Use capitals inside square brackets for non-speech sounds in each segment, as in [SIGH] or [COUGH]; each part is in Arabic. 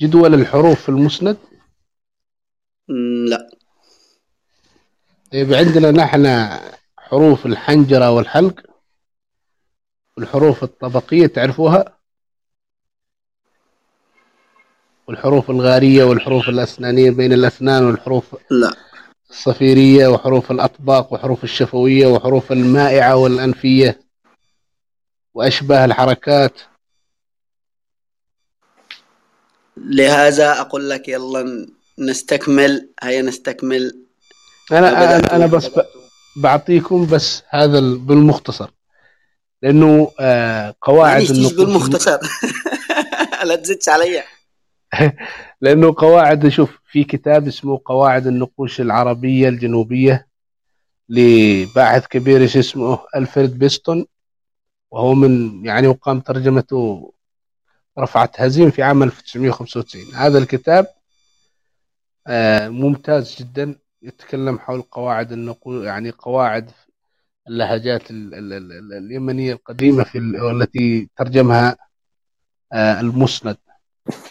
جدول الحروف في المسند؟ لا. طيب عندنا نحن حروف الحنجرة والحلق والحروف الطبقية تعرفوها؟ والحروف الغارية والحروف الأسنانية بين الأسنان والحروف لا. الصفيرية وحروف الأطباق وحروف الشفوية وحروف المائعة والأنفية وأشباه الحركات. لهذا أقول لك يلا نستكمل هيا نستكمل. أنا بدأت- أنا, بس ب- بعطيكم بس هذا ال- بالمختصر. لأنه آه، قواعد النقوش بالمختصر. [LAUGHS] لا تزيدش عليا [LAUGHS] لأنه قواعد شوف في كتاب اسمه قواعد النقوش العربية الجنوبية لباحث كبير اسمه؟ ألفريد بيستون. وهو من يعني وقام ترجمته رفعت هزيم في عام 1995 هذا الكتاب آه، ممتاز جدا. يتكلم حول قواعد النقوش يعني قواعد اللهجات ال- ال- ال- ال- اليمنية القديمة في ال- والتي ترجمها آه، المسند.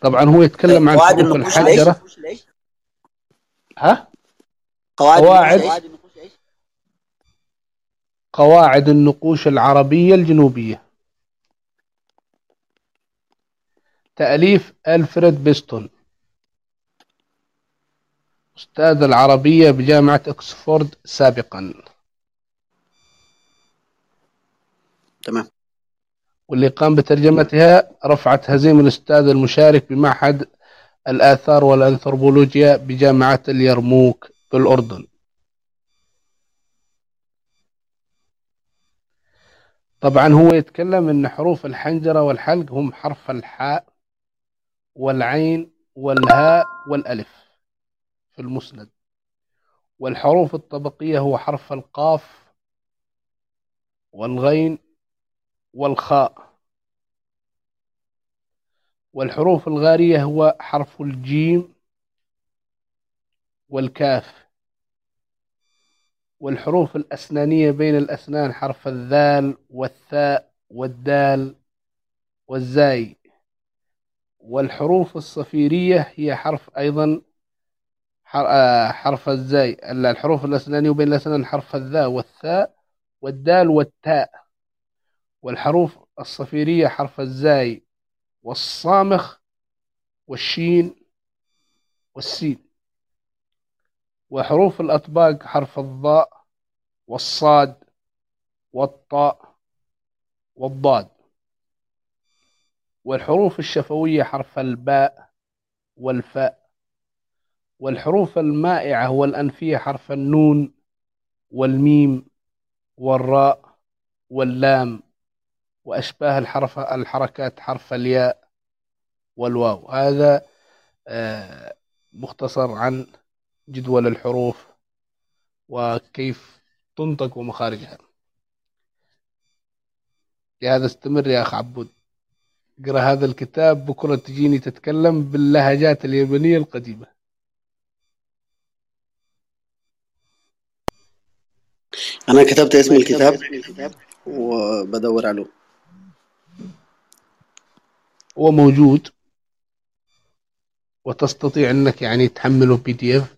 طبعا هو يتكلم عن قواعد حروف النقوش الحجرة. ليش؟ ها؟ قواعد قواعد-؟ قواعد النقوش العربية الجنوبية. تأليف ألفريد بيستون أستاذ العربية بجامعة أكسفورد سابقا. تمام. واللي قام بترجمتها رفعت هزيم الأستاذ المشارك بمعهد الآثار والأنثروبولوجيا بجامعة اليرموك بالأردن. طبعا هو يتكلم أن حروف الحنجرة والحلق هم حرف الحاء والعين والهاء والألف في المسند. والحروف الطبقية هو حرف القاف والغين والخاء. والحروف الغارية هو حرف الجيم والكاف. والحروف الأسنانية بين الأسنان حرف الذال والثاء والدال والزاي. والحروف الصفيرية هي حرف أيضا آه، حرف الزاي. ال- الحروف الأسنانية بين الأسنان حرف الذاء والثاء والدال والتاء. والحروف الصفيرية حرف الزاي والصامخ والشين والسين. وحروف الأطباق حرف الضاء والصاد والطاء والضاد. والحروف الشفوية حرف الباء والفاء والحروف المائعة والأنفية حرف النون والميم والراء واللام وأشباه الحرف الحركات حرف الياء والواو. هذا آه، مختصر عن جدول الحروف وكيف تنطق ومخارجها. لهذا استمر يا أخ عبود. أقرأ هذا الكتاب بكرة تجيني تتكلم باللهجات اليابانية القديمة. أنا كتبت اسم الكتاب وبدور عليه. هو موجود وتستطيع أنك يعني تحمله PDF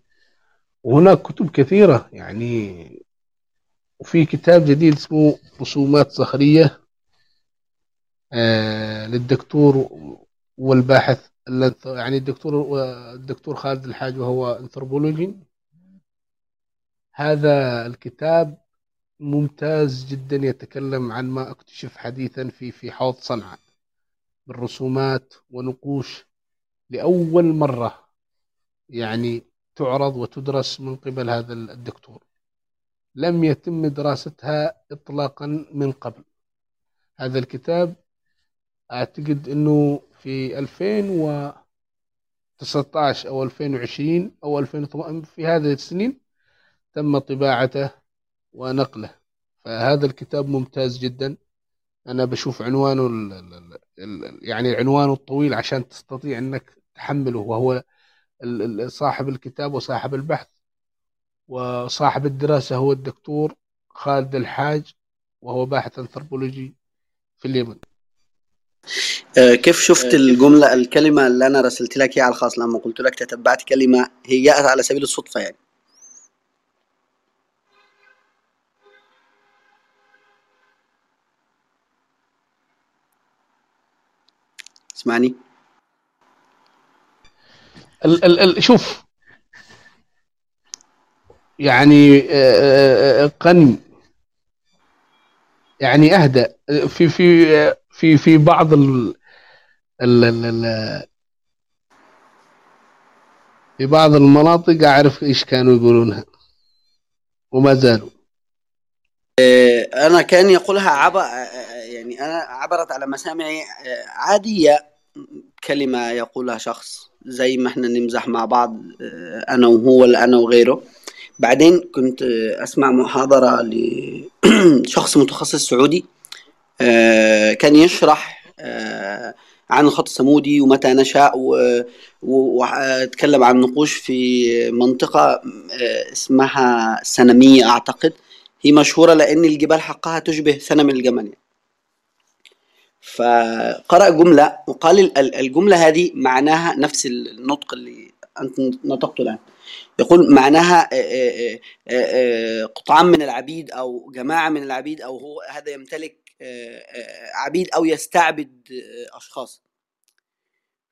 وهناك كتب كثيرة يعني. وفي كتاب جديد اسمه رسومات صخرية. آه للدكتور والباحث يعني الدكتور الدكتور خالد الحاج وهو انثروبولوجي هذا الكتاب ممتاز جدا يتكلم عن ما اكتشف حديثا في في حوض صنعاء بالرسومات ونقوش لأول مرة يعني تعرض وتدرس من قبل هذا الدكتور. لم يتم دراستها إطلاقا من قبل. هذا الكتاب أعتقد أنه في 2019 أو 2020 أو 2008 في هذه السنين تم طباعته ونقله. فهذا الكتاب ممتاز جدا. أنا بشوف عنوانه ال ال ال يعني عنوانه الطويل عشان تستطيع أنك تحمله. وهو صاحب الكتاب وصاحب البحث وصاحب الدراسة هو الدكتور خالد الحاج وهو باحث أنثروبولوجي في اليمن. كيف شفت الجملة الكلمة اللي أنا رسلت لك إياها على الخاص؟ لما قلت لك تتبعت كلمة هي جاءت على سبيل الصدفة يعني. اسمعني. ال ال ال شوف. يعني آه، آه، آه، قني. يعني اهدى في في في في بعض ال ال ال ال في بعض المناطق أعرف إيش كانوا يقولونها وما زالوا. آه، أنا كان يقولها عبر يعني أنا عبرت على مسامعي آه، عادية كلمة يقولها شخص زي ما إحنا نمزح مع بعض آه، أنا وهو ولا أنا وغيره. بعدين كنت آه، أسمع محاضرة لشخص متخصص سعودي. آه، كان يشرح آه، عن الخط السمودي ومتى نشأ واتكلم عن نقوش في منطقة آه، اسمها سنمية أعتقد هي مشهورة لأن الجبال حقها تشبه سنم الجمل. فقرأ جملة وقال ال- ال- الجملة هذه معناها نفس النطق اللي أنت نطقته الآن يقول معناها آه، آه، آه، آه، قطعان من العبيد أو جماعة من العبيد أو هو هذا يمتلك آه، آه، عبيد أو يستعبد أشخاص.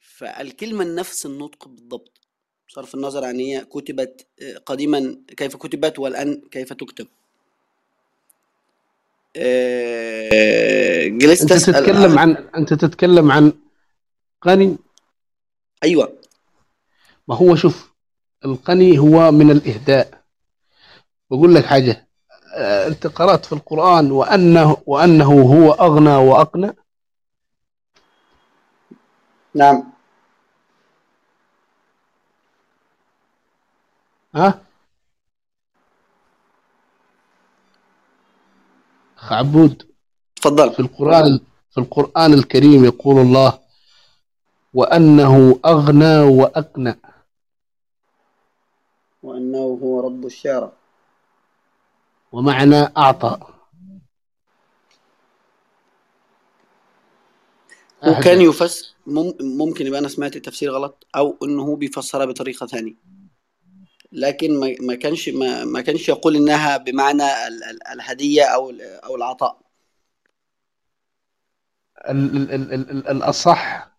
فالكلمة نفس النطق بالضبط. بصرف النظر عن هي كتبت آه، قديما كيف كتبت والآن كيف تكتب. آه، جلست أنت أسأل تتكلم عن أنت تتكلم عن قني؟ أيوة. ما هو شوف القني هو من الإهداء. بقول لك حاجة آه، أنت قرأت في القرآن وأنه وأنه هو أغنى وأقنى نعم. ها؟ أخ عبود تفضل. في القرآن في القرآن الكريم يقول الله وأنه أغنى وأقنى وأنه هو رب الشارع. ومعنى أعطى. وكان يفسر مم- ممكن يبقى أنا سمعت التفسير غلط أو إنه هو بيفسرها بطريقة ثانية. لكن ما ما كانش ما, ما كانش يقول إنها بمعنى ال- ال- الهدية أو ال- أو العطاء. ال- ال- ال- ال- ال- الأصح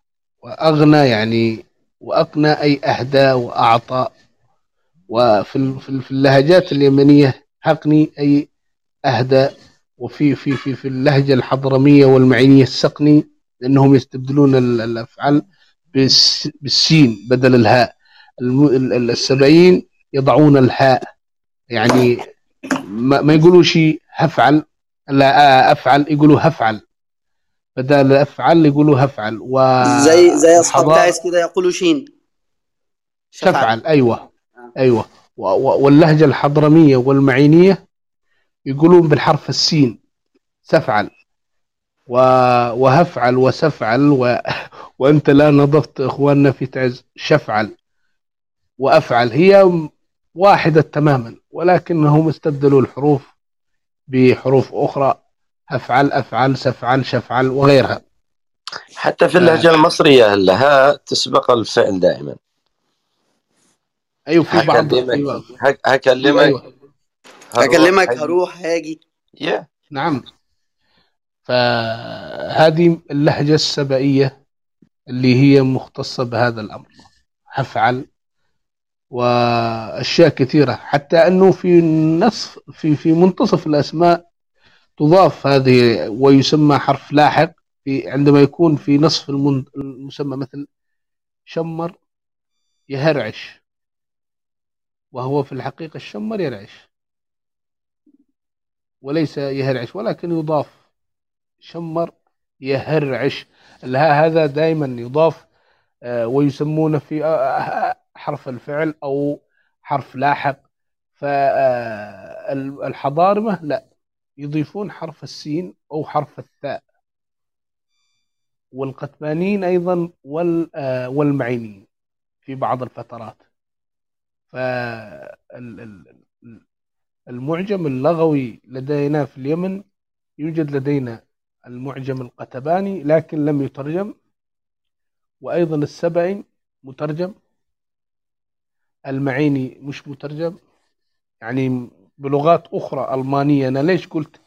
وأغنى يعني وأقنى أي أهدى وأعطى. وفي ال- في ال- في اللهجات اليمنية حقني أي أهدى وفي في في في اللهجة الحضرمية والمعينية السقني لأنهم يستبدلون ال- الأفعال بالس- بالسين بدل الهاء. السبعين يضعون الهاء. يعني ما, ما يقولوا شيء هفعل لا آه، أفعل يقولوا هفعل. بدل أفعل يقولوا هفعل. و زي زي أصحاب كده يقولوا شين. شفعل. تفعل أيوه. آه. و- و- واللهجة الحضرمية والمعينية يقولون بالحرف السين سفعل. وهفعل وسفعل و... وأنت لا نظفت إخواننا في تعز شفعل وأفعل هي واحدة تماما ولكنهم استبدلوا الحروف بحروف أخرى افعل أفعل سفعل شفعل وغيرها حتى في اللهجة المصرية الهاء تسبق الفعل دائما أيوه في بعض هكلمك هكلمك أيوة. هروح، هكلمك. هروح هاجي. يا. نعم. فهذه اللهجة السبائية اللي هي مختصة بهذا الأمر. هفعل وأشياء كثيرة. حتى أنه في نصف في في منتصف الأسماء تضاف هذه ويسمى حرف لاحق. في عندما يكون في نصف المسمى مثل شمر يهرعش. وهو في الحقيقة الشمر يرعش. وليس يهرعش ولكن يضاف شمر يهرعش. هذا دائما يضاف آه، ويسمونه في آه، آه، حرف الفعل أو حرف لاحق. فالحضارمة لا يضيفون حرف السين أو حرف الثاء. والقتمانيين أيضا وال- والمعينين في بعض الفترات. فالمعجم اللغوي لدينا في اليمن يوجد لدينا المعجم القتباني لكن لم يترجم. وأيضا السبعي مترجم. المعيني مش مترجم. يعني بلغات أخرى ألمانية. أنا ليش قلت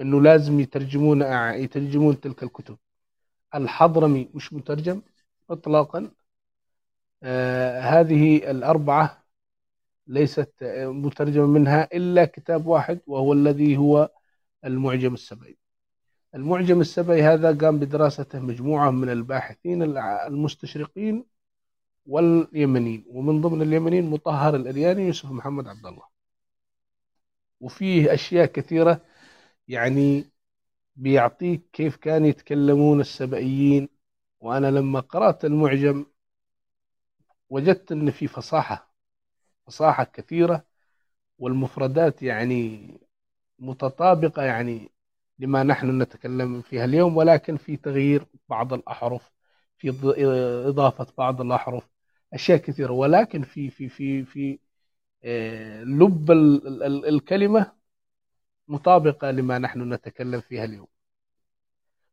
أنه لازم يترجمون يترجمون تلك الكتب؟ الحضرمي مش مترجم إطلاقا. آه هذه الأربعة ليست مترجمة منها إلا كتاب واحد وهو الذي هو المعجم السبعي. المعجم السبعي هذا قام بدراسته مجموعة من الباحثين المستشرقين واليمنيين ومن ضمن اليمنيين مطهر الأرياني يوسف محمد عبد الله. وفيه أشياء كثيرة يعني بيعطيك كيف كانوا يتكلمون السبئيين وأنا لما قرأت المعجم وجدت أن في فصاحة فصاحة كثيرة والمفردات يعني متطابقة يعني لما نحن نتكلم فيها اليوم ولكن في تغيير بعض الأحرف في إضافة بعض الأحرف أشياء كثيرة. ولكن في في في في آه، لب الكلمة مطابقة لما نحن نتكلم فيها اليوم.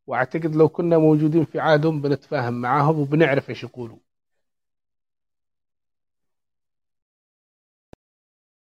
وأعتقد لو كنا موجودين في عهدهم بنتفاهم معاهم وبنعرف إيش يقولوا.